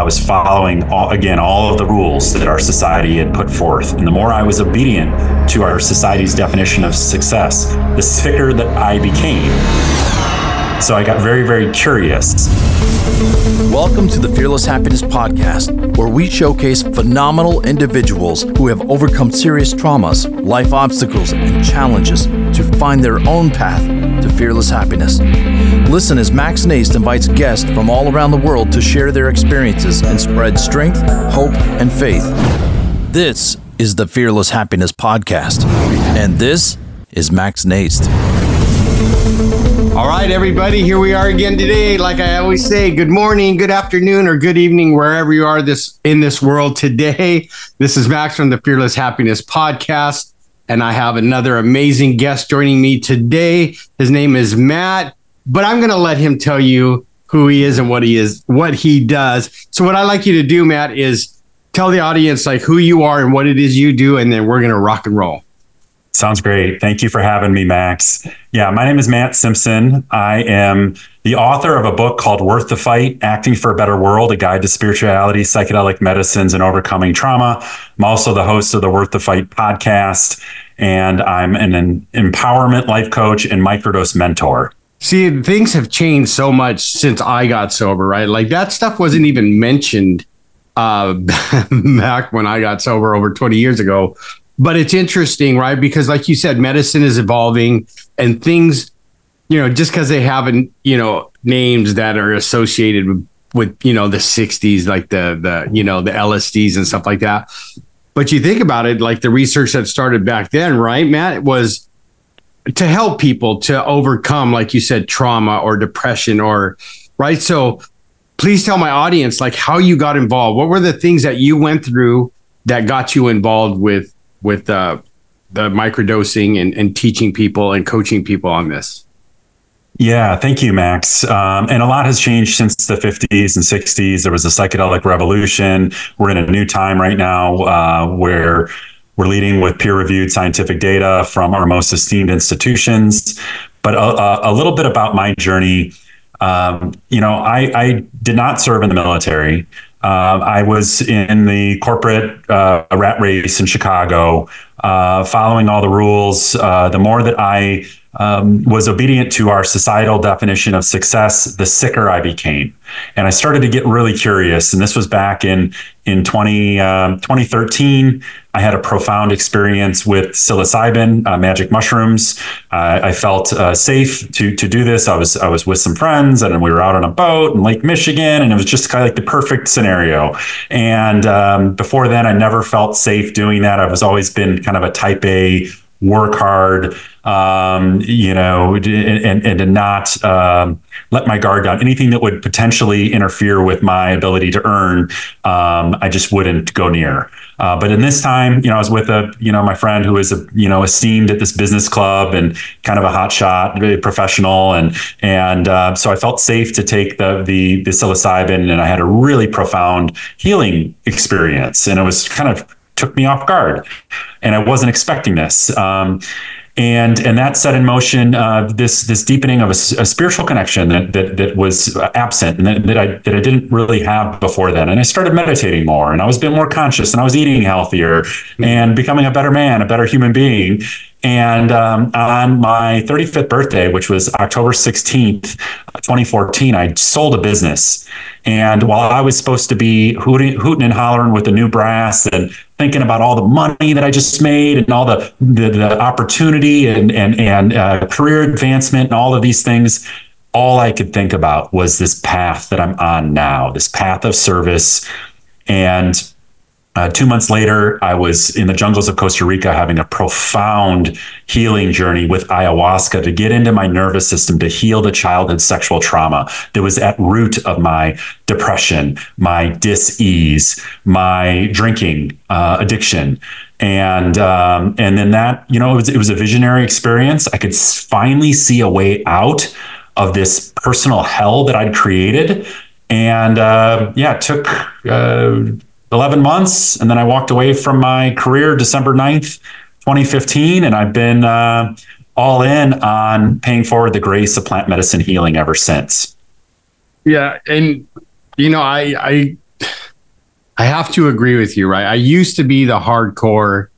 I was following all, again all of the rules that our society had put forth, and the more I was obedient to our society's definition of success, the sicker that I became. So I got very, very curious. Welcome to the Fearless Happiness Podcast, where we showcase phenomenal individuals who have overcome serious traumas, life obstacles, and challenges to find their own path to fearless happiness. Listen as Max Nast invites guests from all around the world to share their experiences and spread strength, hope, and faith. This is the Fearless Happiness Podcast, and this is Max Nast. All right, everybody, here we are again today. Like I always say, good morning, good afternoon, or good evening, wherever you are this in this world today. This is Max from the Fearless Happiness Podcast, and I have another amazing guest joining me today. His name is Matt, but I'm going to let him tell you who he is and what he is, what he does. So, what I like you to do, Matt, is tell the audience like who you are and what it is you do, and then we're going to rock and roll. Sounds great. Thank you for having me, Max. Yeah, my name is Matt Simpson. I am the author of a book called Worth the Fight Acting for a Better World, a guide to spirituality, psychedelic medicines, and overcoming trauma. I'm also the host of the Worth the Fight podcast, and I'm an, an empowerment life coach and microdose mentor. See, things have changed so much since I got sober, right? Like that stuff wasn't even mentioned uh, back when I got sober over 20 years ago but it's interesting, right? Because like you said, medicine is evolving and things, you know, just because they haven't, you know, names that are associated with, with, you know, the 60s, like the, the, you know, the LSDs and stuff like that. But you think about it, like the research that started back then, right, Matt, was to help people to overcome, like you said, trauma or depression or, right? So please tell my audience, like how you got involved. What were the things that you went through that got you involved with with uh, the microdosing and, and teaching people and coaching people on this? Yeah, thank you, Max. Um, and a lot has changed since the 50s and 60s. There was a psychedelic revolution. We're in a new time right now uh, where we're leading with peer reviewed scientific data from our most esteemed institutions. But a, a little bit about my journey. Um, you know, I, I, did not serve in the military. Uh, I was in the corporate uh, rat race in Chicago, uh, following all the rules. Uh, the more that I um, was obedient to our societal definition of success, the sicker I became. And I started to get really curious. And this was back in, in 20, um, 2013. I had a profound experience with psilocybin, uh, magic mushrooms. Uh, I felt uh, safe to, to do this. I was, I was with some friends and we were out on a boat in Lake Michigan, and it was just kind of like the perfect scenario. And um, before then, I never felt safe doing that. I've always been kind of a type A work hard, um, you know, and, and to not um, let my guard down. Anything that would potentially interfere with my ability to earn, um, I just wouldn't go near. Uh, but in this time, you know, I was with a, you know, my friend who is, a, you know, esteemed at this business club and kind of a hot shot, very professional, and and uh, so I felt safe to take the the the psilocybin, and I had a really profound healing experience, and it was kind of took me off guard, and I wasn't expecting this. Um, and and that set in motion uh, this this deepening of a, a, spiritual connection that that, that was absent and that, that, I that I didn't really have before then. And I started meditating more, and I was a bit more conscious, and I was eating healthier, and becoming a better man, a better human being. And um, on my 35th birthday, which was October 16th, 2014, I sold a business. And while I was supposed to be hooting, hooting and hollering with the new brass and thinking about all the money that I just made and all the the, the opportunity and and and uh, career advancement and all of these things, all I could think about was this path that I'm on now, this path of service, and uh, two months later, I was in the jungles of Costa Rica having a profound healing journey with ayahuasca to get into my nervous system to heal the childhood sexual trauma that was at root of my depression, my dis-ease, my drinking uh, addiction. And um, and then that you know it was it was a visionary experience. I could finally see a way out of this personal hell that I'd created, and uh, yeah, took uh, 11 months. And then I walked away from my career December 9th, 2015. And I've been uh, all in on paying forward the grace of plant medicine healing ever since. Yeah. And, you know, I, I, I have to agree with you, right? I used to be the hardcore,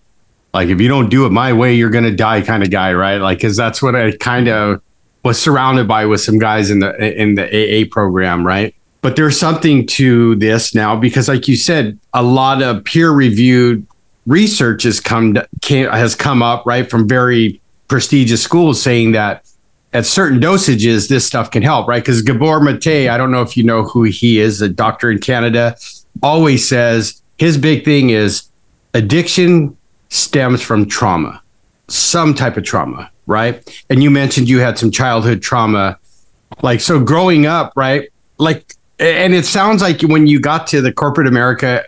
like if you don't do it my way, you're gonna die kind of guy, right? Like, cause that's what I kind of was surrounded by with some guys in the in the AA program, right? But there's something to this now because, like you said, a lot of peer reviewed research has come came, has come up right from very prestigious schools saying that at certain dosages this stuff can help, right? Because Gabor Mate, I don't know if you know who he is, a doctor in Canada, always says his big thing is addiction stems from trauma, some type of trauma, right? And you mentioned you had some childhood trauma. Like, so growing up, right? Like, and it sounds like when you got to the corporate America,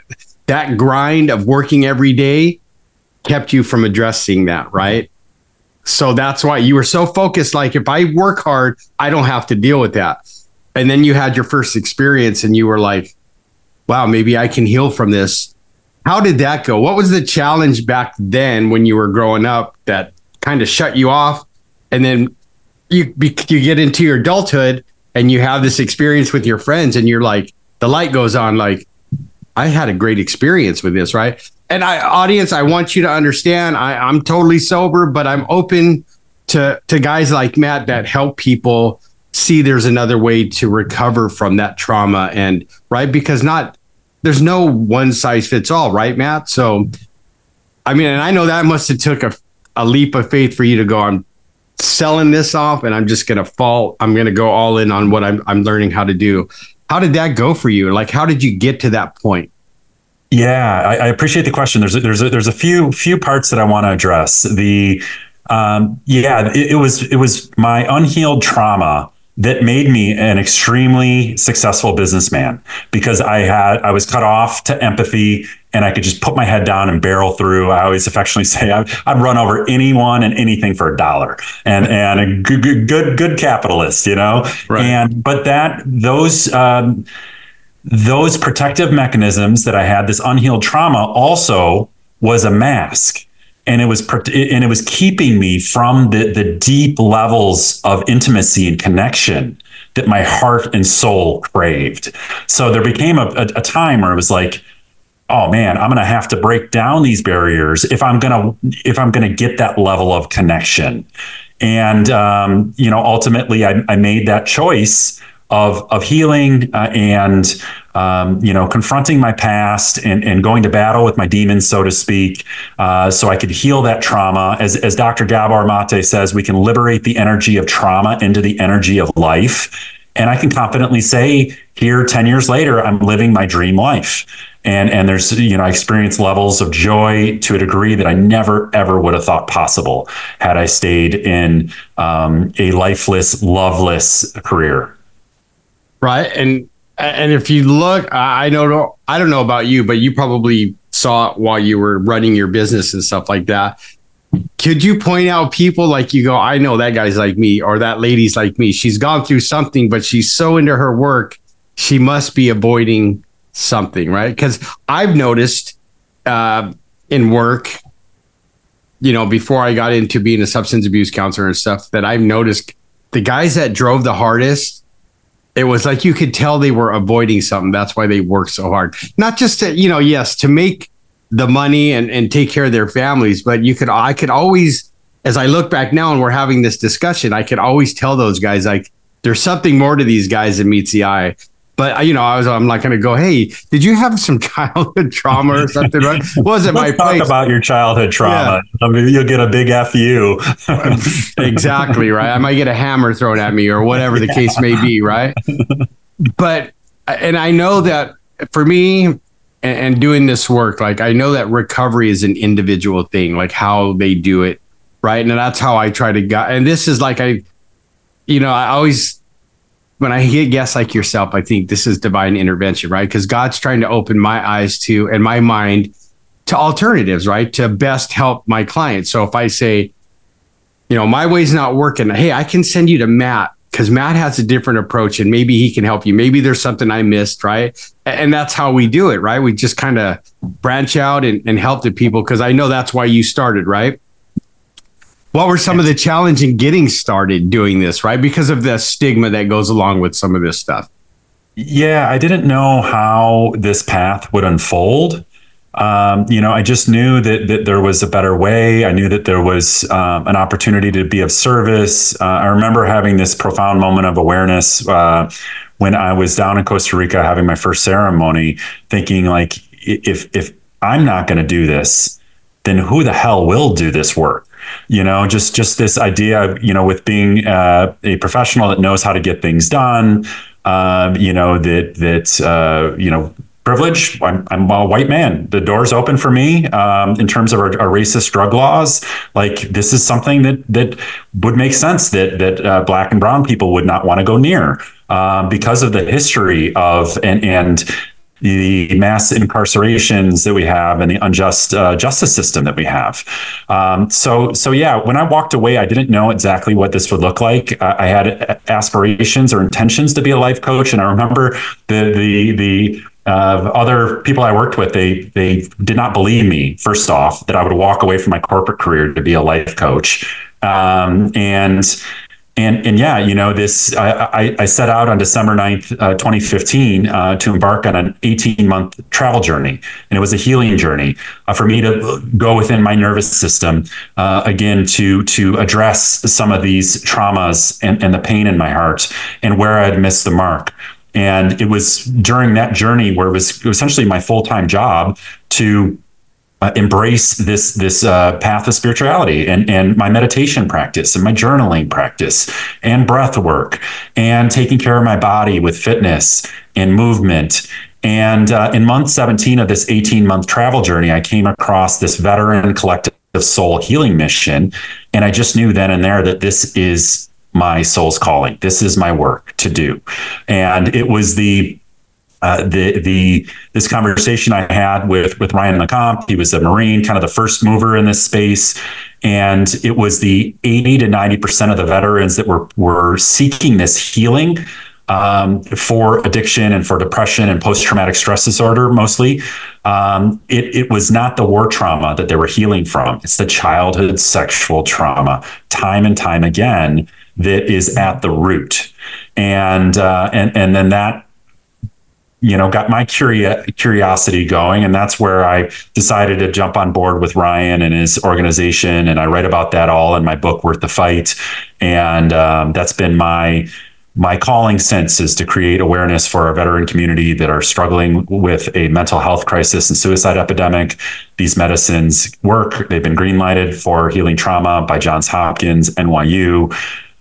that grind of working every day kept you from addressing that, right? So that's why you were so focused. Like, if I work hard, I don't have to deal with that. And then you had your first experience and you were like, wow, maybe I can heal from this. How did that go? What was the challenge back then when you were growing up that kind of shut you off? And then you, you get into your adulthood and you have this experience with your friends and you're like, the light goes on, like, I had a great experience with this, right? And I, audience, I want you to understand, I, I'm totally sober, but I'm open to to guys like Matt that help people see there's another way to recover from that trauma and right because not there's no one size fits all, right, Matt? So, I mean, and I know that must have took a a leap of faith for you to go. I'm selling this off, and I'm just gonna fall. I'm gonna go all in on what I'm I'm learning how to do. How did that go for you? Like, how did you get to that point? Yeah, I, I appreciate the question. There's a, there's a, there's a few few parts that I want to address. The um, yeah, it, it was it was my unhealed trauma that made me an extremely successful businessman because I had I was cut off to empathy and I could just put my head down and barrel through. I always affectionately say I, would run over anyone and anything for a dollar, and and a good good good capitalist, you know. Right. And but that those. Um, those protective mechanisms that I had, this unhealed trauma, also was a mask and it was and it was keeping me from the the deep levels of intimacy and connection that my heart and soul craved. So there became a, a, a time where it was like, oh man, I'm gonna have to break down these barriers if I'm gonna if I'm gonna get that level of connection. And um, you know, ultimately, I, I made that choice of of healing uh, and um, you know confronting my past and, and going to battle with my demons, so to speak, uh, so I could heal that trauma. As as Dr. Gabor Mate says, we can liberate the energy of trauma into the energy of life. And I can confidently say here 10 years later, I'm living my dream life. And, and there's, you know, I experience levels of joy to a degree that I never, ever would have thought possible had I stayed in um, a lifeless, loveless career right? And and if you look, I know I don't know about you, but you probably saw it while you were running your business and stuff like that. Could you point out people like you go, I know that guy's like me or that lady's like me. She's gone through something, but she's so into her work, she must be avoiding something, right? Because I've noticed uh, in work, you know, before I got into being a substance abuse counselor and stuff, that I've noticed the guys that drove the hardest it was like you could tell they were avoiding something. That's why they worked so hard. Not just to, you know, yes, to make the money and, and take care of their families, but you could, I could always, as I look back now and we're having this discussion, I could always tell those guys, like, there's something more to these guys than meets the eye. But uh, you know, I was I'm not going to go. Hey, did you have some childhood trauma or something? Right? Was it my talk place? about your childhood trauma? Yeah. I mean, you'll get a big fu. exactly right. I might get a hammer thrown at me or whatever the case may be. Right. But uh, and I know that for me and, and doing this work, like I know that recovery is an individual thing, like how they do it, right? And that's how I try to get. And this is like I, you know, I always when I hear guests like yourself, I think this is divine intervention, right? Because God's trying to open my eyes to and my mind to alternatives, right? To best help my clients. So if I say, you know, my way's not working, hey, I can send you to Matt because Matt has a different approach and maybe he can help you. Maybe there's something I missed, right? And that's how we do it, right? We just kind of branch out and, and help the people because I know that's why you started, right? What were some of the challenge in getting started doing this, right? Because of the stigma that goes along with some of this stuff. Yeah, I didn't know how this path would unfold. Um, you know, I just knew that that there was a better way. I knew that there was um, an opportunity to be of service. Uh, I remember having this profound moment of awareness uh, when I was down in Costa Rica having my first ceremony, thinking like, if if I'm not going to do this, then who the hell will do this work? You know, just just this idea, you know, with being uh, a professional that knows how to get things done. Um, you know that that uh, you know privilege. I'm, I'm, a white man. The door's open for me um, in terms of our, our, racist drug laws. Like this is something that that would make sense that that uh, black and brown people would not want to go near um, because of the history of and and the mass incarcerations that we have and the unjust uh, justice system that we have. Um, so, so yeah, when I walked away, I didn't know exactly what this would look like. Uh, I had aspirations or intentions to be a life coach, and I remember the the the uh, other people I worked with, they they did not believe me. First off, that I would walk away from my corporate career to be a life coach, um, and and and yeah, you know this. I, I set out on December 9th, uh, 2015, uh, to embark on an 18 month travel journey, and it was a healing journey uh, for me to go within my nervous system uh, again to to address some of these traumas and, and the pain in my heart and where I had missed the mark. And it was during that journey where it was essentially my full time job to uh, embrace this this uh, path of spirituality and and my meditation practice and my journaling practice and breath work and taking care of my body with fitness and movement. And uh, in month 17 of this 18 month travel journey, I came across this veteran collective soul healing mission. And I just knew then and there that this is my soul's calling. This is my work to do. And it was the uh, the the this conversation I had with with Ryan LeCompte. He was a Marine, kind of the first mover in this space, and it was the eighty to ninety percent of the veterans that were were seeking this healing um, for addiction and for depression and post traumatic stress disorder mostly. Um, it, it was not the war trauma that they were healing from. It's the childhood sexual trauma, time and time again that is at the root. And uh, and and then that you know got my curiosity going and that's where i decided to jump on board with ryan and his organization and i write about that all in my book worth the fight and um, that's been my my calling since is to create awareness for our veteran community that are struggling with a mental health crisis and suicide epidemic. These medicines work. They've been greenlighted for healing trauma by Johns Hopkins, NYU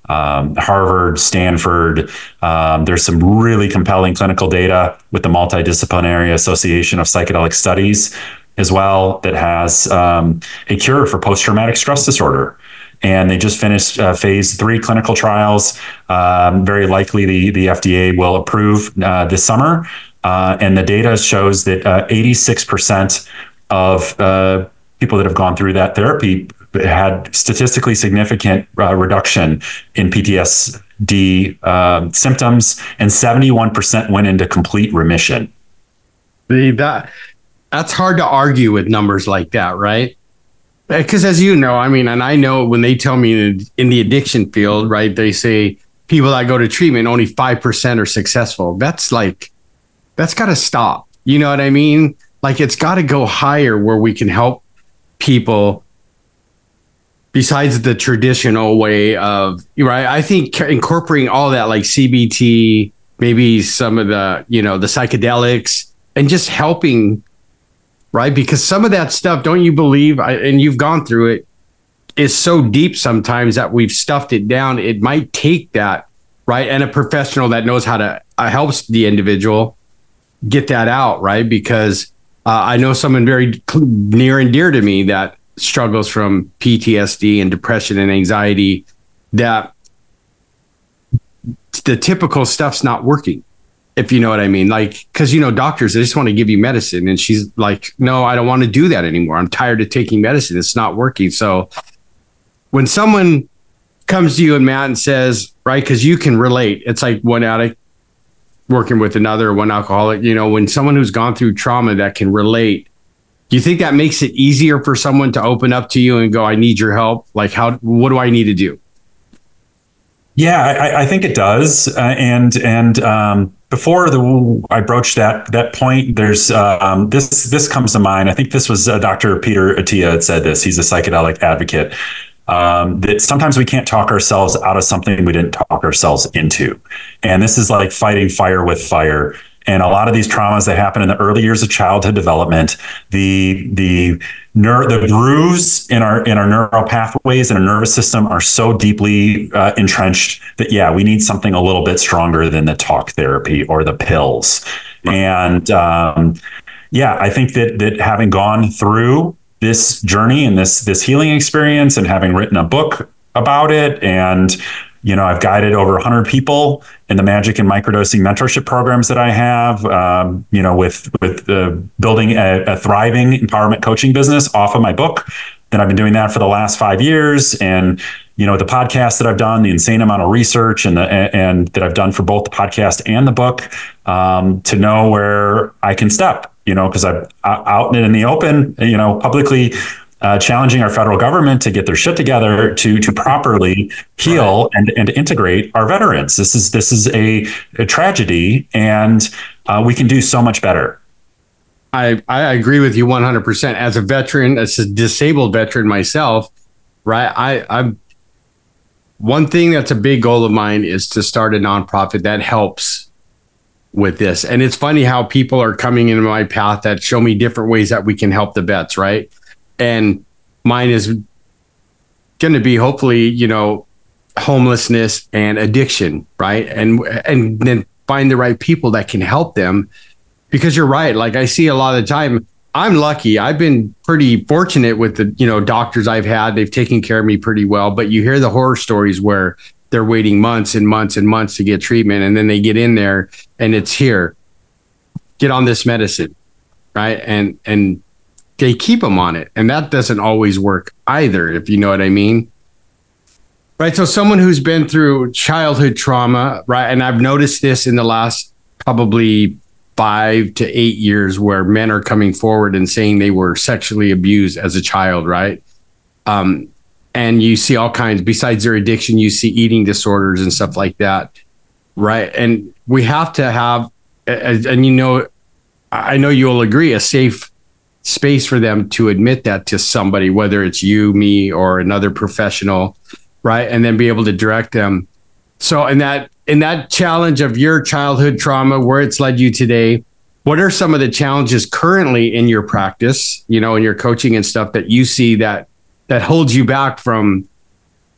um, Harvard, Stanford. Um, there's some really compelling clinical data with the Multidisciplinary Association of Psychedelic Studies as well that has um, a cure for post traumatic stress disorder. And they just finished uh, phase three clinical trials. Um, very likely the, the FDA will approve uh, this summer. Uh, and the data shows that 86% uh, of uh, people that have gone through that therapy had statistically significant uh, reduction in PTSD uh, um, symptoms, and 71% went into complete remission. The, that that's hard to argue with numbers like that, right? Because as you know, I mean, and I know when they tell me in, in the addiction field, right, they say people that go to treatment only five percent are successful. That's like that's got to stop. You know what I mean? Like it's got to go higher where we can help people besides the traditional way of right i think incorporating all that like cbt maybe some of the you know the psychedelics and just helping right? Because some of that stuff don't you believe and you've gone through it is so deep sometimes that we've stuffed it down. It might take that right? And a professional that knows how to uh, helps the individual get that out right? Because uh, i know someone very near and dear to me that struggles from PTSD and depression and anxiety that the typical stuff's not working if you know what I mean. Like, because you know, doctors they just want to give you medicine, and she's like, "No, I don't want to do that anymore. I'm tired of taking medicine. It's not working." So, when someone comes to you and Matt and says, "Right," because you can relate. It's like one addict working with another, one alcoholic. You know, when someone who's gone through trauma that can relate do you think that makes it easier for someone to open up to you and go, I need your help? Like, how, what do I need to do? Yeah, I, I think it does. Uh, and, and, um, before the I broached that that point, there's um, this this comes to mind. I think this was uh, Dr. Peter Attia had said this. He's a psychedelic advocate. Um, that sometimes we can't talk ourselves out of something we didn't talk ourselves into, and this is like fighting fire with fire and a lot of these traumas that happen in the early years of childhood development the the ner- the grooves in our in our neural pathways and our nervous system are so deeply uh, entrenched that yeah we need something a little bit stronger than the talk therapy or the pills. And um, yeah i think that that having gone through this journey and this this healing experience and having written a book about it and you know, I've guided over 100 people in the magic and microdosing mentorship programs that I have. Um, you know, with with uh, building a, a, thriving empowerment coaching business off of my book. Then I've been doing that for the last five years, and you know, the podcast that I've done, the insane amount of research, and the and that I've done for both the podcast and the book, um, to know where I can step. You know, because I'm out in the open, you know, publicly uh, challenging our federal government to get their shit together to to properly heal and and integrate our veterans. This is this is a, a tragedy, and uh, we can do so much better. I I agree with you 100. percent As a veteran, as a disabled veteran myself, right? I I'm one thing that's a big goal of mine is to start a nonprofit that helps with this. And it's funny how people are coming into my path that show me different ways that we can help the vets, right? And mine is going to be hopefully you know homelessness and addiction right? And and then find the right people that can help them. Because you're right like i see a lot of the time i'm lucky. I've been pretty fortunate with the you know doctors i've had. They've taken care of me pretty well. But you hear the horror stories where they're waiting months and months and months to get treatment and then they get in there and it's here get on this medicine right? And and they keep them on it. And that doesn't always work either, if you know what I mean. Right. So, someone who's been through childhood trauma, right? And I've noticed this in the last probably five to eight years where men are coming forward and saying they were sexually abused as a child, right? Um, and you see all kinds, besides their addiction, you see eating disorders and stuff like that, right? And we have to have, and you know, I know you'll agree, a safe space for them to admit that to somebody, whether it's you, me, or another professional, right? And then be able to direct them. So in that in that challenge of your childhood trauma, where it's led you today, what are some of the challenges currently in your practice, you know, in your coaching and stuff that you see that that holds you back from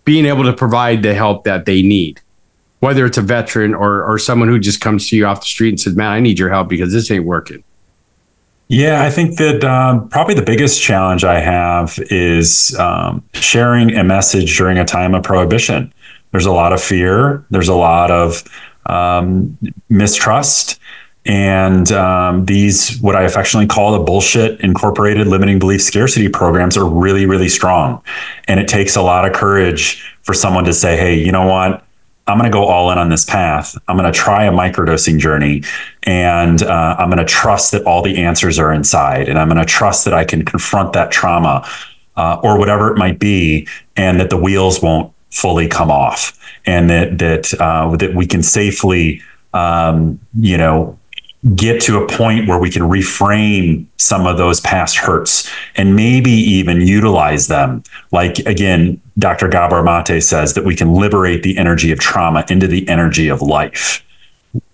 being able to provide the help that they need? Whether it's a veteran or or someone who just comes to you off the street and says, "Man, I need your help because this ain't working." Yeah, I think that um, probably the biggest challenge I have is um, sharing a message during a time of prohibition. There's a lot of fear, there's a lot of um, mistrust. And um, these, what I affectionately call the bullshit incorporated limiting belief scarcity programs, are really, really strong. And it takes a lot of courage for someone to say, hey, you know what? I'm going to go all in on this path. I'm going to try a microdosing journey and uh, I'm going to trust that all the answers are inside and I'm going to trust that I can confront that trauma uh, or whatever it might be and that the wheels won't fully come off and that, that, uh, that we can safely, um, you know, get to a point where we can reframe some of those past hurts and maybe even utilize them. Like again, Dr. Gabor Mate says that we can liberate the energy of trauma into the energy of life.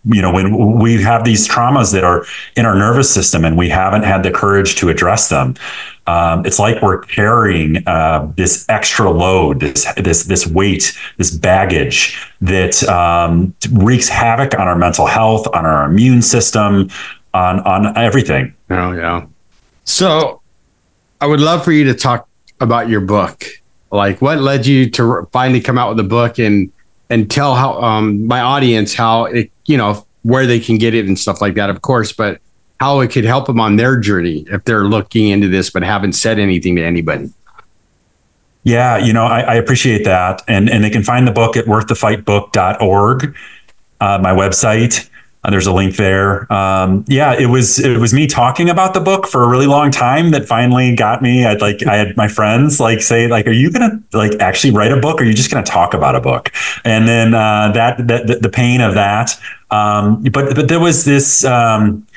You know, when we have these traumas that are in our nervous system and we haven't had the courage to address them, um, it's like we're carrying uh, this extra load, this this this weight, this baggage that um, wreaks havoc on our mental health, on our immune system, on on everything. Oh yeah. So, I would love for you to talk about your book. Like, what led you to finally come out with a book and and tell how um, my audience how it you know where they can get it and stuff like that, of course, but how it could help them on their journey if they're looking into this but haven't said anything to anybody. Yeah, you know, I, I appreciate that. And and they can find the book at worththefightbook.org, uh, my website. Uh, there's a link there. Um, yeah, it was it was me talking about the book for a really long time that finally got me. I'd like I had my friends like say like, "Are you gonna like actually write a book? or Are you just gonna talk about a book?" And then uh, that, that the pain of that. Um, but but there was this. Um,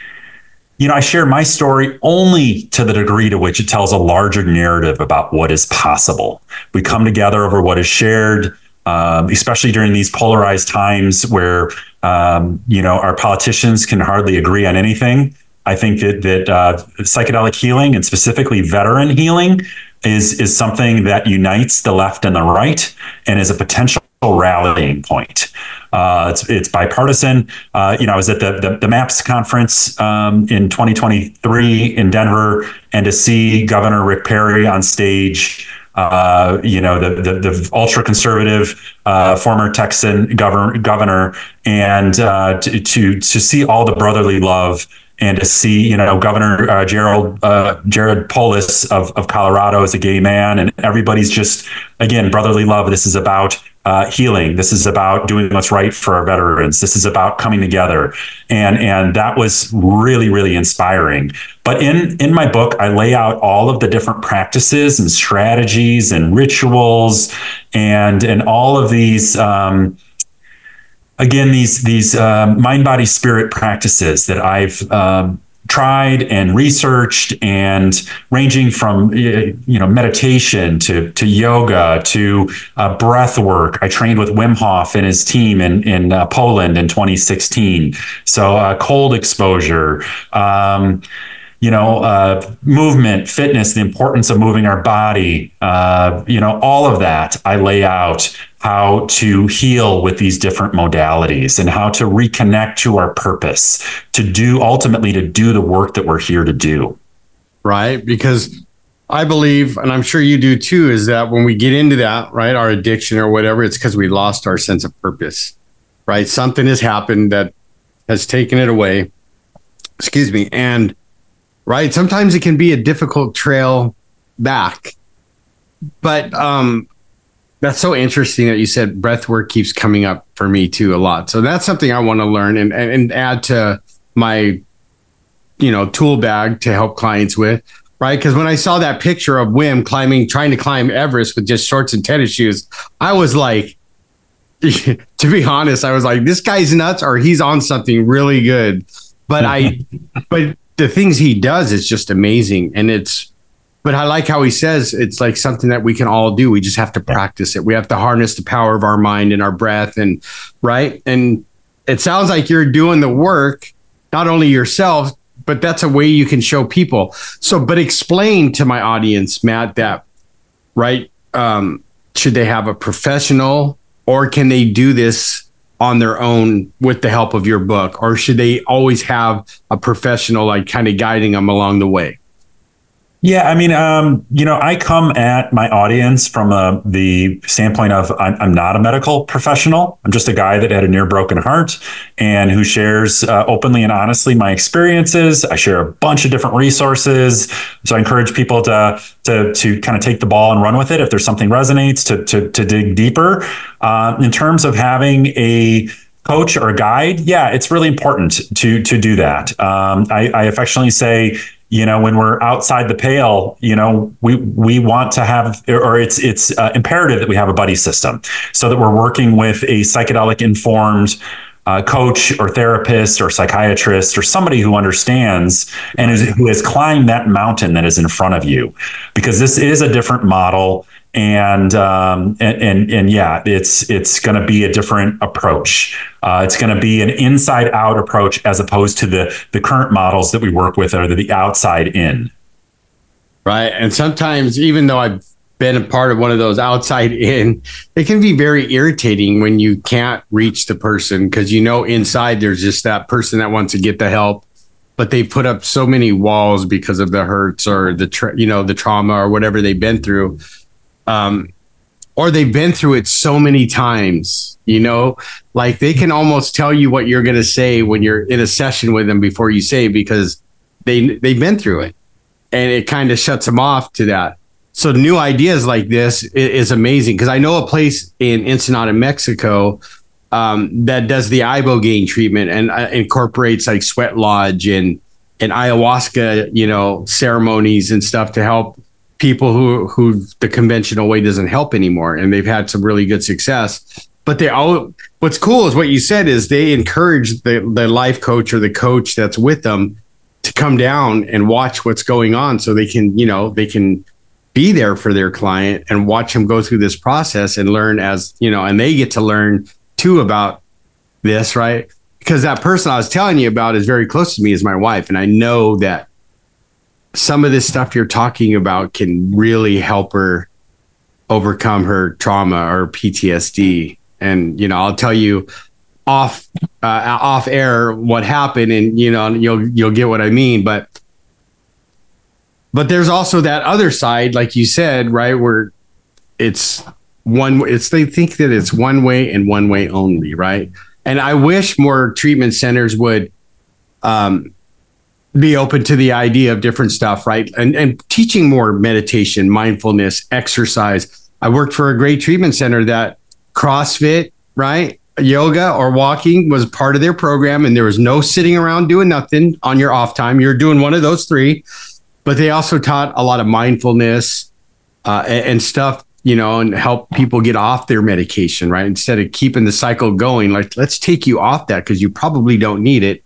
you know, I share my story only to the degree to which it tells a larger narrative about what is possible. We come together over what is shared, um, especially during these polarized times where um, you know our politicians can hardly agree on anything. I think that that uh, psychedelic healing and specifically veteran healing is is something that unites the left and the right and is a potential rallying point. Uh, it's it's bipartisan. Uh, you know, I was at the the, the MAPS conference um, in 2023 in Denver, and to see Governor Rick Perry on stage. Uh, you know, the the, the ultra conservative uh, former Texan governor, governor and uh, to, to to see all the brotherly love and to see, you know, Governor uh, Gerald uh, Jared Polis of, of Colorado as a gay man, and everybody's just again brotherly love. This is about uh, healing. This is about doing what's right for our veterans. This is about coming together, and and that was really really inspiring. But in in my book, I lay out all of the different practices and strategies and rituals, and and all of these. Um, again, these these uh, mind body spirit practices that I've um, tried and researched and ranging from you know meditation to to yoga to uh, breath work. I trained with wim hof and his team in in uh, poland in 2016 so uh, cold exposure. Um, you know, uh, movement, fitness, the importance of moving our body, uh, you know, all of that I lay out how to heal with these different modalities and how to reconnect to our purpose to do ultimately to do the work that we're here to do. Right. Because I believe, and I'm sure you do too, is that when we get into that, right, our addiction or whatever, it's because we lost our sense of purpose, right? Something has happened that has taken it away. Excuse me. And right? Sometimes it can be a difficult trail back. But um, that's so interesting that you said breath work keeps coming up for me too a lot. So that's something I want to learn and, and, and add to my, you know, tool bag to help clients with. Right. Cause when I saw that picture of Wim climbing, trying to climb Everest with just shorts and tennis shoes, I was like, to be honest, I was like, this guy's nuts or he's on something really good. But I, but the things he does is just amazing. And it's, but I like how he says it's like something that we can all do. We just have to practice it. We have to harness the power of our mind and our breath and right. And it sounds like you're doing the work, not only yourself, but that's a way you can show people. So, but explain to my audience, Matt, that right. Um, should they have a professional or can they do this on their own with the help of your book or should they always have a professional like kind of guiding them along the way yeah, I mean, um, you know, I come at my audience from a, the standpoint of I'm, I'm, not a medical professional. I'm just a guy that had a near broken heart and who shares uh, openly and honestly my experiences. I share a bunch of different resources, so I encourage people to to to kind of take the ball and run with it. If there's something resonates, to to, to dig deeper. Uh, in terms of having a coach or a guide, yeah, it's really important to to do that. Um, I, I affectionately say you know when we're outside the pale you know we we want to have or it's it's uh, imperative that we have a buddy system so that we're working with a psychedelic informed uh, coach or therapist or psychiatrist or somebody who understands and is, who has climbed that mountain that is in front of you. Because this is a different model and um, and, and, and yeah, it's it's going to be a different approach. Uh, it's going to be an inside out approach as opposed to the the current models that we work with are the outside in. Right, and sometimes even though I've been a part of one of those outside in, it can be very irritating when you can't reach the person because you know inside there's just that person that wants to get the help but they put up so many walls because of the hurts or the tra- you know the trauma or whatever they've been through um, or they've been through it so many times, you know, like they can almost tell you what you're going to say when you're in a session with them before you say because they they've been through it, and it kind of shuts them off to that. So new ideas like this is, amazing because I know a place in Ensenada, Mexico. um, that does the ibogaine treatment and uh, incorporates like sweat lodge and and ayahuasca, you know, ceremonies and stuff to help people who who the conventional way doesn't help anymore, and they've had some really good success. But they all what's cool is what you said is they encourage the the life coach or the coach that's with them to come down and watch what's going on so they can you know they can be there for their client and watch them go through this process and learn as you know and they get to learn too about this right because that person i was telling you about is very close to me as my wife and i know that some of this stuff you're talking about can really help her overcome her trauma or ptsd and you know i'll tell you off uh, off air what happened and you know you'll you'll get what i mean. But but there's also that other side like you said right where it's one it's they think that it's one way and one way only right? And i wish more treatment centers would um, be open to the idea of different stuff right? And and teaching more meditation mindfulness exercise. I worked for a great treatment center that crossfit right yoga or walking was part of their program and there was no sitting around doing nothing on your off time. You're doing one of those three. But they also taught a lot of mindfulness uh, and, and, stuff you know and help people get off their medication right? Instead of keeping the cycle going like let's take you off that because you probably don't need it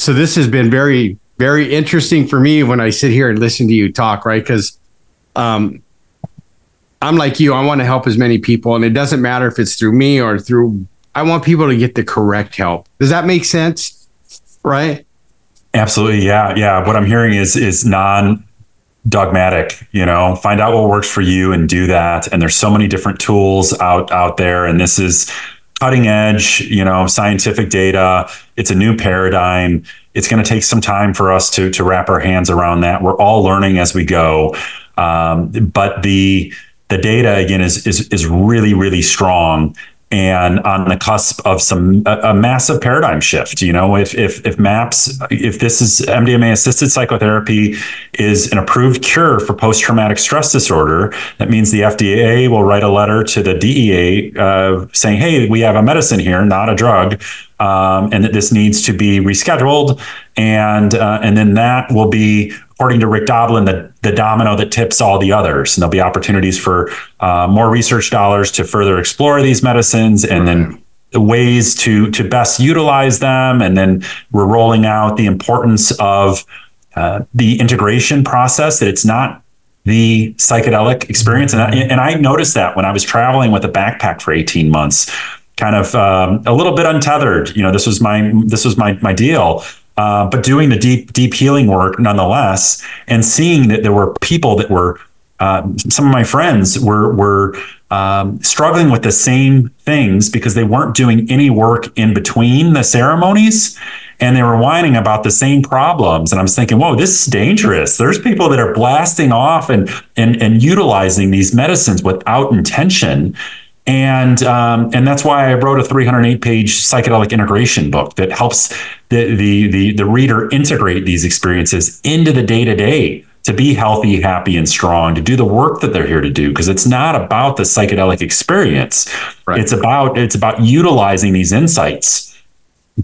so this has been very very interesting for me when i sit here and listen to you talk right because um, I'm like you. I want to help as many people, and it doesn't matter if it's through me or through. I want people to get the correct help. Does that make sense? Right? Absolutely. Yeah. Yeah. What I'm hearing is is non dogmatic you know find out what works for you and do that and there's so many different tools out out there and this is cutting edge you know scientific data. It's a new paradigm. It's going to take some time for us to to wrap our hands around that. We're all learning as we go. Um, but the the data again is is is really really strong and on the cusp of some a, a, massive paradigm shift. You know, if if if MAPS, if this is MDMA assisted psychotherapy is an approved cure for post traumatic stress disorder, that means the FDA will write a letter to the DEA uh, saying, "Hey, we have a medicine here, not a drug." Um, and that this needs to be rescheduled, and uh, and then that will be according to Rick Doblin, the, the domino that tips all the others. And there'll be opportunities for uh, more research dollars to further explore these medicines and right. then ways to to best utilize them. And then we're rolling out the importance of uh, the integration process, that it's not the psychedelic experience. And I, and I noticed that when I was traveling with a backpack for 18 months, kind of um, a little bit untethered. You know, this was my this was my my deal. Uh, but doing the deep deep healing work nonetheless, and seeing that there were people that were uh, some of my friends were were um, struggling with the same things because they weren't doing any work in between the ceremonies and they were whining about the same problems. And I was thinking, whoa, this is dangerous. There's people that are blasting off and and and utilizing these medicines without intention and um, and that's why I wrote a 308 page psychedelic integration book that helps the, the the the reader integrate these experiences into the day to day to be healthy, happy, and strong, to do the work that they're here to do. Because it's not about the psychedelic experience; right. it's about it's about utilizing these insights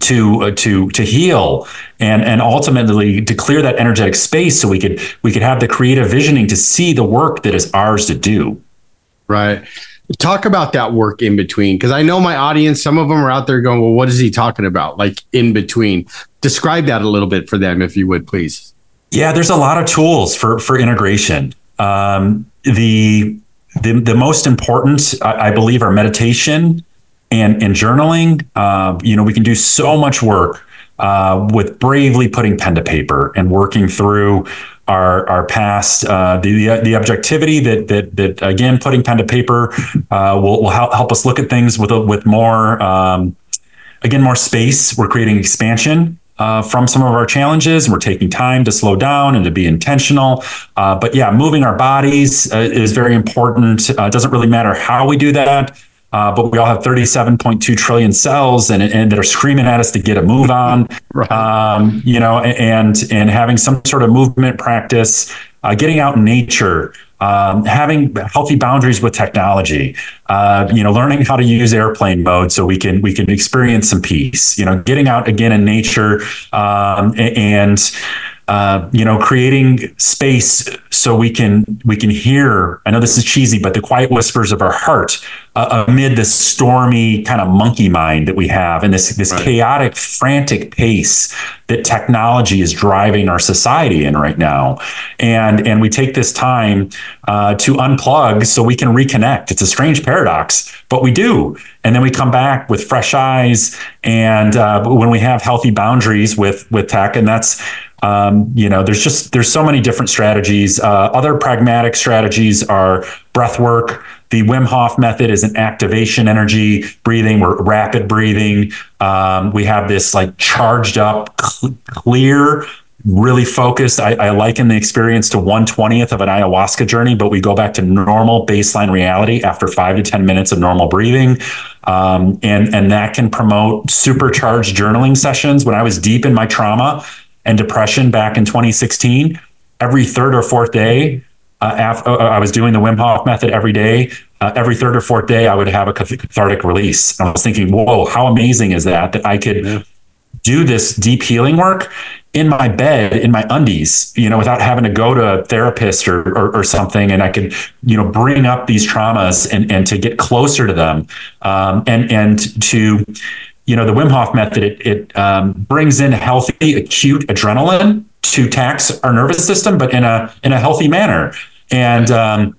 to uh, to to heal and and ultimately to clear that energetic space so we could we could have the creative visioning to see the work that is ours to do. Right talk about that work in between because i know my audience some of them are out there going well what is he talking about? Like in between. Describe that a little bit for them if you would please. Yeah there's a lot of tools for for integration. Um, the, the the most important I, I believe are meditation and and journaling. Uh, you know we can do so much work uh, with bravely putting pen to paper and working through our our past, uh, the, the, the objectivity that that that again putting pen to paper uh, will will help, help us look at things with with more um, again more space. We're creating expansion. Uh, from some of our challenges, we're taking time to slow down and to be intentional. Uh, but yeah, moving our bodies uh, is very important. Uh, it doesn't really matter how we do that. Uh, but we all have 37.2 trillion cells and, and that are screaming at us to get a move on, right. um, you know, and, and having some sort of movement practice, uh, getting out in nature, um, having healthy boundaries with technology, uh, you know, learning how to use airplane mode so we can we can experience some peace. You know, getting out again in nature um, and uh, you know, creating space so we can we can hear. I know this is cheesy, but the quiet whispers of our heart uh, amid this stormy kind of monkey mind that we have, and this this right. chaotic, frantic pace that technology is driving our society in right now. And and we take this time uh, to unplug so we can reconnect. It's a strange paradox, but we do. And then we come back with fresh eyes, and uh, when we have healthy boundaries with with tech, and that's um, you know, there's just there's so many different strategies. Uh, other pragmatic strategies are breath work. The Wim Hof method is an activation energy breathing. We're rapid breathing. Um, we have this like charged up, cl- clear, really focused. I, I liken the experience to 120th of an ayahuasca journey, but we go back to normal baseline reality after five to 10 minutes of normal breathing. Um, and, and that can promote supercharged journaling sessions. When I was deep in my trauma, and depression back in 2016, every third or fourth day, uh, af- uh, I was doing the Wim Hof method every day. Uh, every third or fourth day, I would have a cathartic release. And I was thinking, whoa, how amazing is that? That I could yeah. do this deep healing work in my bed, in my undies, you know, without having to go to a therapist or, or, or something. And I could, you know, bring up these traumas and, and to get closer to them um, and, and to, you know, the Wim Hof method, it, it um, brings in healthy acute adrenaline to tax our nervous system, but in a in a healthy manner. And um,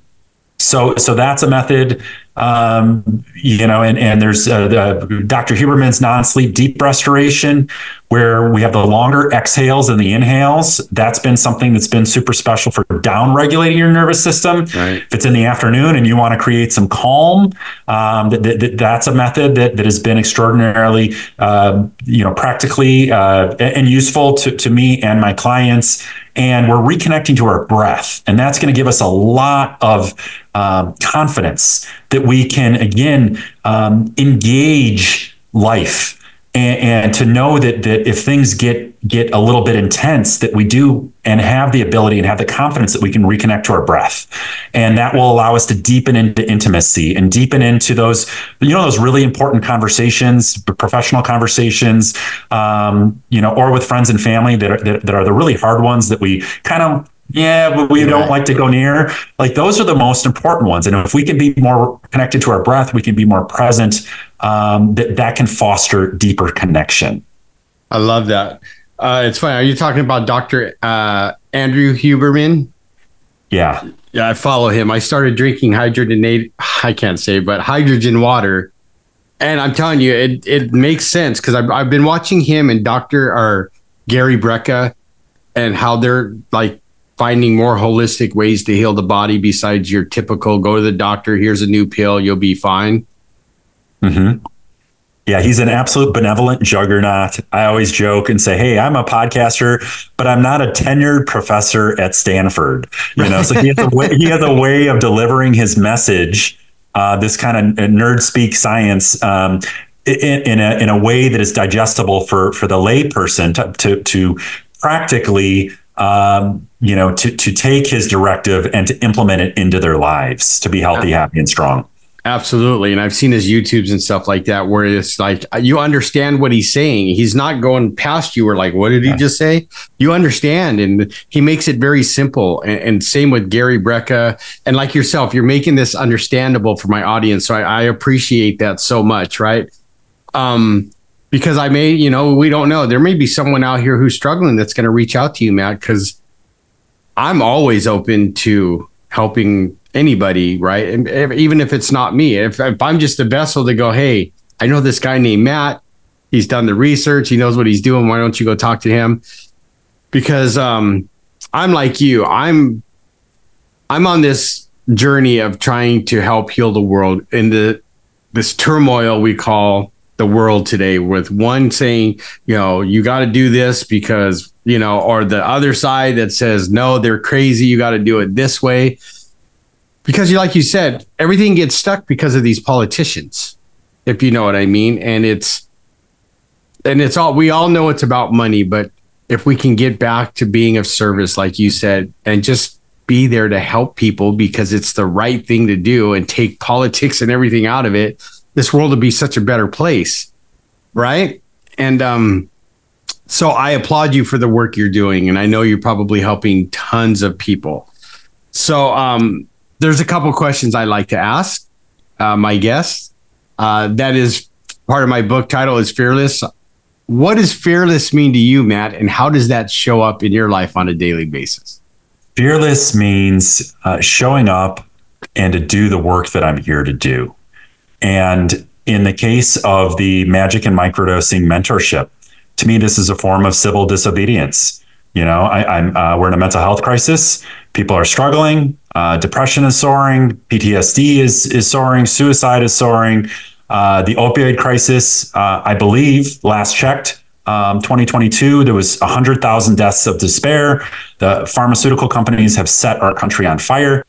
so so that's a method um, you know, and, and there's uh, the, Dr. Huberman's non-sleep deep restoration, where we have the longer exhales and the inhales. That's been something that's been super special for down regulating your nervous system. Right. If it's in the afternoon and you want to create some calm, um, that, that, that's a method that, that has been extraordinarily, uh, you know, practically uh, and useful to, to me and my clients and we're reconnecting to our breath. And that's going to give us a lot of um, confidence that we can, again, um, engage life. And, and, to know that, that if things get get a little bit intense that we do and have the ability and have the confidence that we can reconnect to our breath. And that will allow us to deepen into intimacy and deepen into those you know those really important conversations professional conversations um, you know or with friends and family that are, that, that are the really hard ones that we kind of yeah, but we don't like to go near. Like those are the most important ones. And if we can be more connected to our breath, we can be more present. Um, that that can foster deeper connection. I love that. Uh, it's funny. Are you talking about Dr. Uh, Andrew Huberman? Yeah. Yeah, I follow him. I started drinking hydrogenated, I can't say, but hydrogen water. And I'm telling you, it, it makes sense because I've, I've been watching him and Dr. or Gary Brecka and how they're like finding more holistic ways to heal the body besides your typical go to the doctor, here's a new pill, you'll be fine. Mm-hmm. Yeah, he's an absolute benevolent juggernaut. I always joke and say, "Hey, I'm a podcaster, but I'm not a tenured professor at Stanford." You know, so he has a way, he has a way of delivering his message, uh, this kind of nerd speak science, um, in, in, a in a way that is digestible for for the layperson to to, to practically. Um, you know, to to take his directive and to implement it into their lives to be healthy, happy, and strong. Absolutely. And I've seen his YouTubes and stuff like that where it's like you understand what he's saying. He's not going past you or like, what did he just say? You understand. And he makes it very simple. And, and same with Gary Brecka. And like yourself, you're making this understandable for my audience. So I, I appreciate that so much. Right. Um, because I may, you know, we don't know. There may be someone out here who's struggling that's going to reach out to you, Matt, because I'm always open to helping anybody, right? And even if it's not me, if, if I'm just a vessel to go, hey, I know this guy named Matt. He's done the research. He knows what he's doing. Why don't you go talk to him? Because um, I'm like you. I'm I'm on this journey of trying to help heal the world in the this turmoil we call the world today with one saying, you know, you got to do this because, you know, or the other side that says, no, they're crazy. You got to do it this way because like you said everything gets stuck because of these politicians if you know what i mean and it's and it's all we all know it's about money but if we can get back to being of service like you said and just be there to help people because it's the right thing to do and take politics and everything out of it, this world would be such a better place. Right. And um, so I applaud you for the work you're doing. And I know you're probably helping tons of people. So um, there's a couple questions I like to ask uh, my guests. Uh, that is part of my book title is Fearless. What does fearless mean to you, Matt? And how does that show up in your life on a daily basis? Fearless means uh, showing up and to do the work that I'm here to do. And in the case of the magic and microdosing mentorship, to me, this is a form of civil disobedience. You know, I, am uh, we're in a mental health crisis. People are struggling. Uh, depression is soaring. PTSD is is soaring. Suicide is soaring. Uh, the opioid crisis, uh, I believe, last checked, um, 2022, there was 100,000 deaths of despair. The pharmaceutical companies have set our country on fire.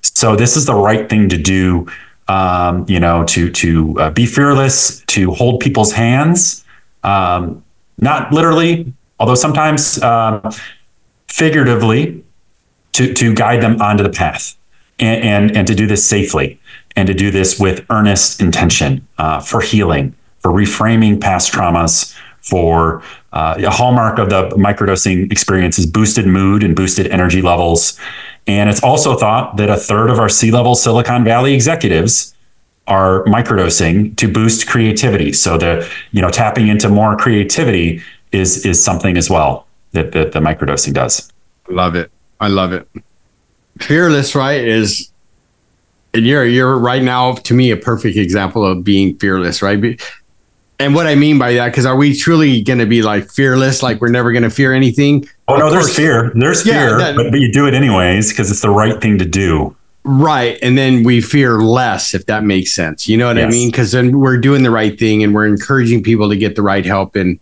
So this is the right thing to do. Um, you know, to to uh, be fearless, to hold people's hands, um, not literally, although sometimes uh, figuratively, to to guide them onto the path, and and, and to do this safely, and to do this with earnest intention uh, for healing, for reframing past traumas, for uh, a hallmark of the microdosing experience is boosted mood and boosted energy levels. And it's also thought that a third of our C-level Silicon Valley executives are microdosing to boost creativity. So the you know tapping into more creativity is is something as well that, that the microdosing does. Love it. I love it. Fearless, right? Is and you're you're right now to me a perfect example of being fearless, right? And what I mean by that, because are we truly going to be like fearless, like we're never going to fear anything? Oh no, there's fear. There's yeah, fear, that, but, but you do it anyways because it's the right thing to do. Right. And then we fear less, if that makes sense. You know what yes. I mean? Because then we're doing the right thing and we're encouraging people to get the right help. And,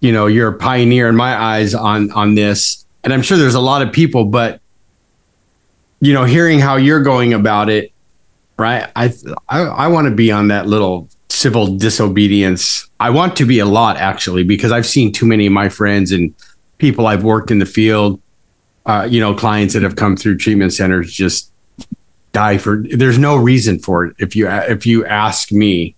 you know, you're a pioneer in my eyes on on this. And I'm sure there's a lot of people, but you know, hearing how you're going about it, right? I I, I want to be on that little civil disobedience. I want to be a lot actually, because I've seen too many of my friends and people I've worked in the field, uh, you know, clients that have come through treatment centers just die for there's no reason for it if you if you ask me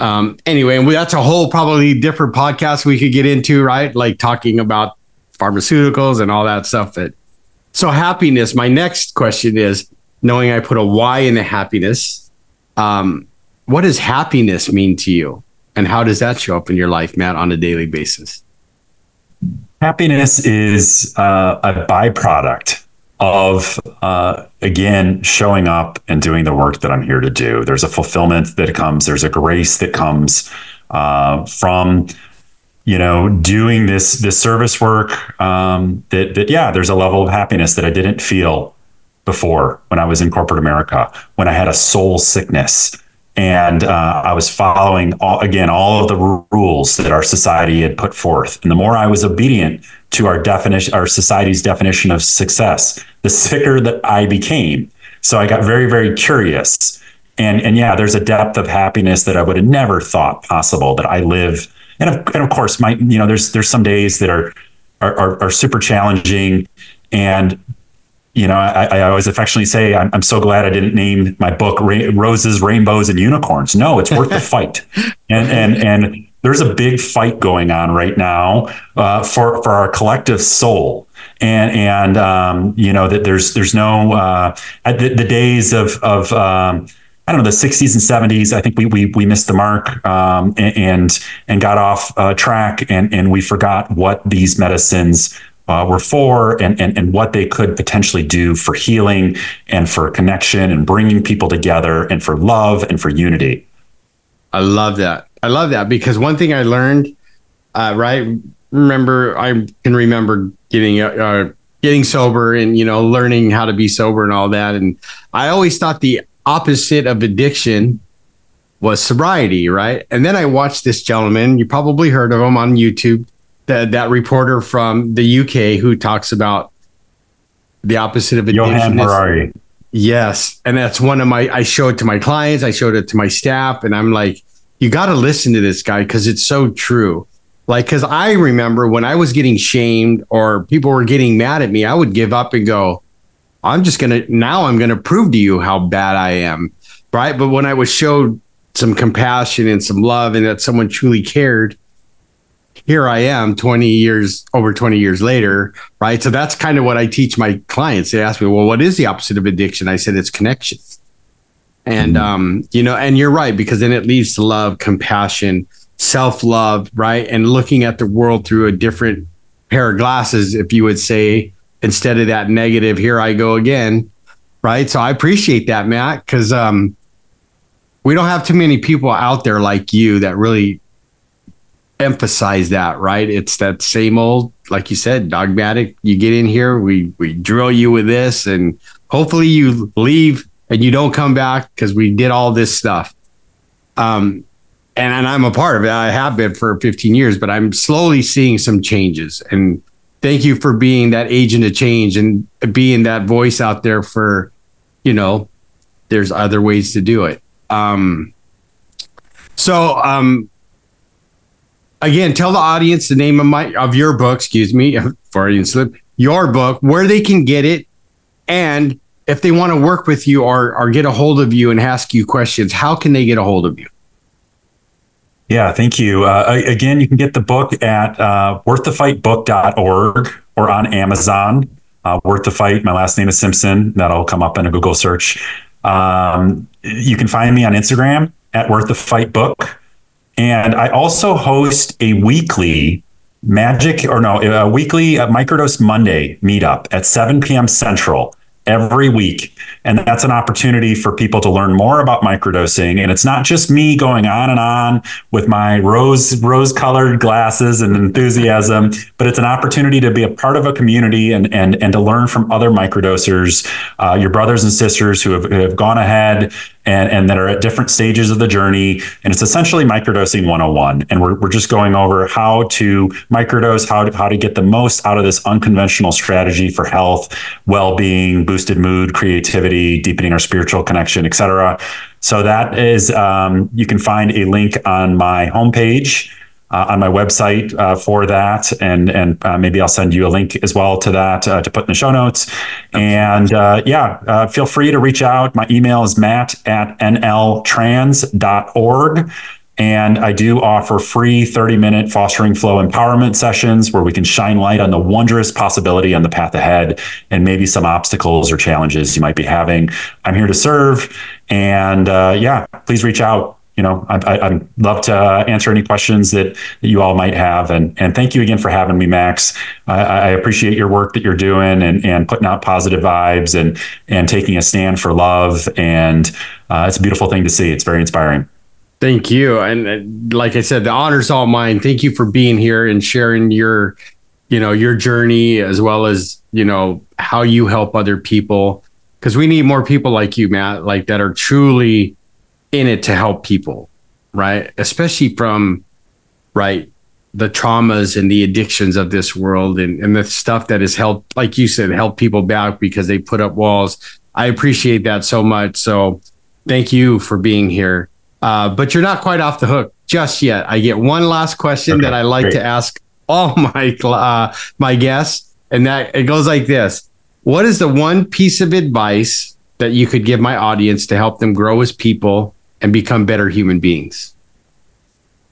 um anyway and we, that's a whole probably different podcast we could get into right like talking about pharmaceuticals and all that stuff that so happiness my next question is knowing i put a y in the happiness um what does happiness mean to you and how does that show up in your life matt on a daily basis happiness is uh, a byproduct of uh, again showing up and doing the work that I'm here to do. There's a fulfillment that comes. There's a grace that comes uh, from you know doing this this service work. Um, that that yeah, there's a level of happiness that I didn't feel before when I was in corporate America when I had a soul sickness and uh, I was following all, again all of the rules that our society had put forth. And the more I was obedient to our definition, our society's definition of success, the sicker that I became. So I got very, very curious. And and yeah, there's a depth of happiness that I would have never thought possible that I live. And of, and of course, my you know, there's there's some days that are are, are, are super challenging and you know, I, I, always affectionately say, I'm, I'm, so glad I didn't name my book Ra- Roses, Rainbows, and Unicorns. No, it's worth the fight. And, and, and there's a big fight going on right now uh, for, for our collective soul. And, and um, you know, that there's, there's no, uh, the, the, days of, of um, I don't know, the 60s and 70s, I think we, we, we missed the mark um, and, and got off uh, track and, and we forgot what these medicines uh, were for and, and, and what they could potentially do for healing and for connection and bringing people together and for love and for unity. I love that. I love that because one thing I learned, uh, right? Remember, I can remember getting uh, getting sober and you know learning how to be sober and all that. And I always thought the opposite of addiction was sobriety, right? And then I watched this gentleman. You probably heard of him on YouTube that that reporter from the UK who talks about the opposite of Harari. Yes, and that's one of my. I show it to my clients. I showed it to my staff, and I'm like, you got to listen to this guy because it's so true. Like, because I remember when I was getting shamed or people were getting mad at me, I would give up and go, I'm just gonna now I'm gonna prove to you how bad I am, right? But when I was showed some compassion and some love, and that someone truly cared, here I am 20 years over 20 years later, right? So that's kind of what I teach my clients. They ask me, well, what is the opposite of addiction? I said it's connection. And mm-hmm. um, you know, and you're right, because then it leads to love, compassion, self-love, right? And looking at the world through a different pair of glasses, if you would say, instead of that negative, here I go again. Right. So I appreciate that, Matt, because um we don't have too many people out there like you that really emphasize that, right? It's that same old, like you said, dogmatic. You get in here, we we drill you with this, and hopefully you leave and you don't come back because we did all this stuff. Um, and, and I'm a part of it. I have been for 15 years, but I'm slowly seeing some changes. And thank you for being that agent of change and being that voice out there for, you know, there's other ways to do it. Um, so um, again, tell the audience the name of my of your book. Excuse me, Freudian slip. Your book, where they can get it, and if they want to work with you or or get a hold of you and ask you questions, how can they get a hold of you? Yeah, thank you. Uh, again, you can get the book at uh, worththefightbook.org or on Amazon. Uh, Worth the Fight. My last name is Simpson. That'll come up in a Google search. Um, you can find me on Instagram at Worth the Fight Book. And I also host a weekly magic or no, a weekly microdose Monday meetup at 7 p.m. Central every week. And that's an opportunity for people to learn more about microdosing. And it's not just me going on and on with my rose rose colored glasses and enthusiasm, but it's an opportunity to be a part of a community and and and to learn from other microdosers, uh, your brothers and sisters who have, who have gone ahead and, and that are at different stages of the journey. And it's essentially microdosing 101. And we're, we're just going over how to microdose, how to, how to get the most out of this unconventional strategy for health, well-being, boosted mood, creativity, deepening our spiritual connection, etc. So that is, um, you can find a link on my homepage uh, on my website uh, for that, and and uh, maybe I'll send you a link as well to that uh, to put in the show notes. And uh, yeah, uh, feel free to reach out. My email is matt at nltrans.org. And I do offer free 30 minute fostering flow empowerment sessions where we can shine light on the wondrous possibility on the path ahead and maybe some obstacles or challenges you might be having. I'm here to serve. And yeah, please reach out you know, I, would love to answer any questions that, that you all might have. And, and thank you again for having me, Max. I, I appreciate your work that you're doing and, and putting out positive vibes and, and taking a stand for love. And uh, it's a beautiful thing to see. It's very inspiring. Thank you. And uh, like I said, the honor's all mine. Thank you for being here and sharing your, you know, your journey as well as, you know, how you help other people. Cause we need more people like you, Matt, like that are truly in it to help people, right? Especially from right the traumas and the addictions of this world and, and the stuff that has helped, like you said, help people back because they put up walls. I appreciate that so much. So thank you for being here. Uh, but you're not quite off the hook just yet. I get one last question okay, that I like great. to ask all my uh, my guests, and that it goes like this: What is the one piece of advice that you could give my audience to help them grow as people and become better human beings?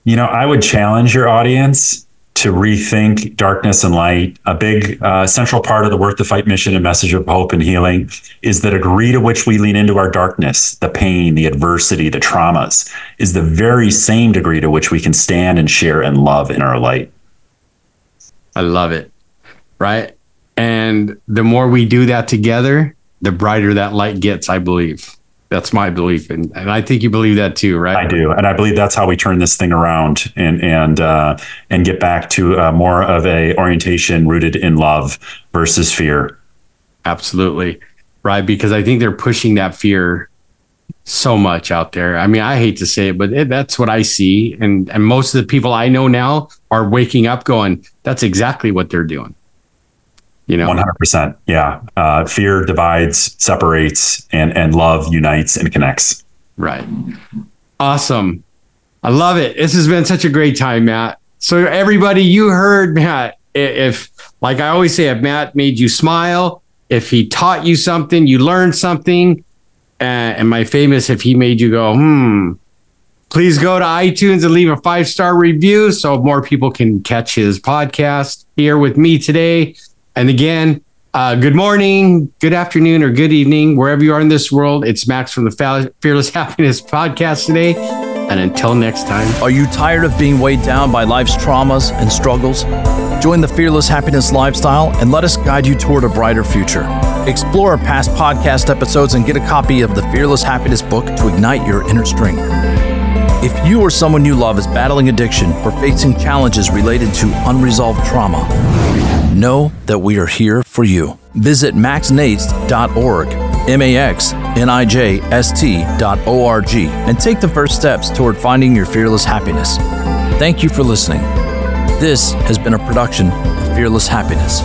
You know, I would challenge your audience to rethink darkness and light. A big uh, central part of the Worth the Fight mission and message of hope and healing is the degree to which we lean into our darkness, the pain, the adversity, the traumas, is the very same degree to which we can stand and share and love in our light. I love it. Right. And the more we do that together, the brighter that light gets, I believe. That's my belief, and, and I think you believe that too, right? I do, and I believe that's how we turn this thing around and and uh, and get back to uh, more of a orientation rooted in love versus fear. Absolutely, right? Because I think they're pushing that fear so much out there. I mean, I hate to say it, but it, that's what I see, and and most of the people I know now are waking up, going, "That's exactly what they're doing." You know? 100% yeah. Uh, fear divides separates and and love unites and connects. Right. Awesome. I love it. This has been such a great time matt. So everybody you heard matt. If like i always say if matt made you smile if he taught you something, you learned something. Uh, and my famous, if he made you go, hmm, please go to iTunes and leave a five star review so more people can catch his podcast here with me today. And again, uh, good morning, good afternoon, or good evening, wherever you are in this world. It's Max from the Fearless Happiness podcast today. And until next time. Are you tired of being weighed down by life's traumas and struggles? Join the Fearless Happiness lifestyle and let us guide you toward a brighter future. Explore our past podcast episodes and get a copy of the Fearless Happiness book to ignite your inner strength. If you or someone you love is battling addiction or facing challenges related to unresolved trauma, know that we are here for you. Visit maxnijst.org, M A X N I J S T.org, and take the first steps toward finding your fearless happiness. Thank you for listening. This has been a production of Fearless Happiness.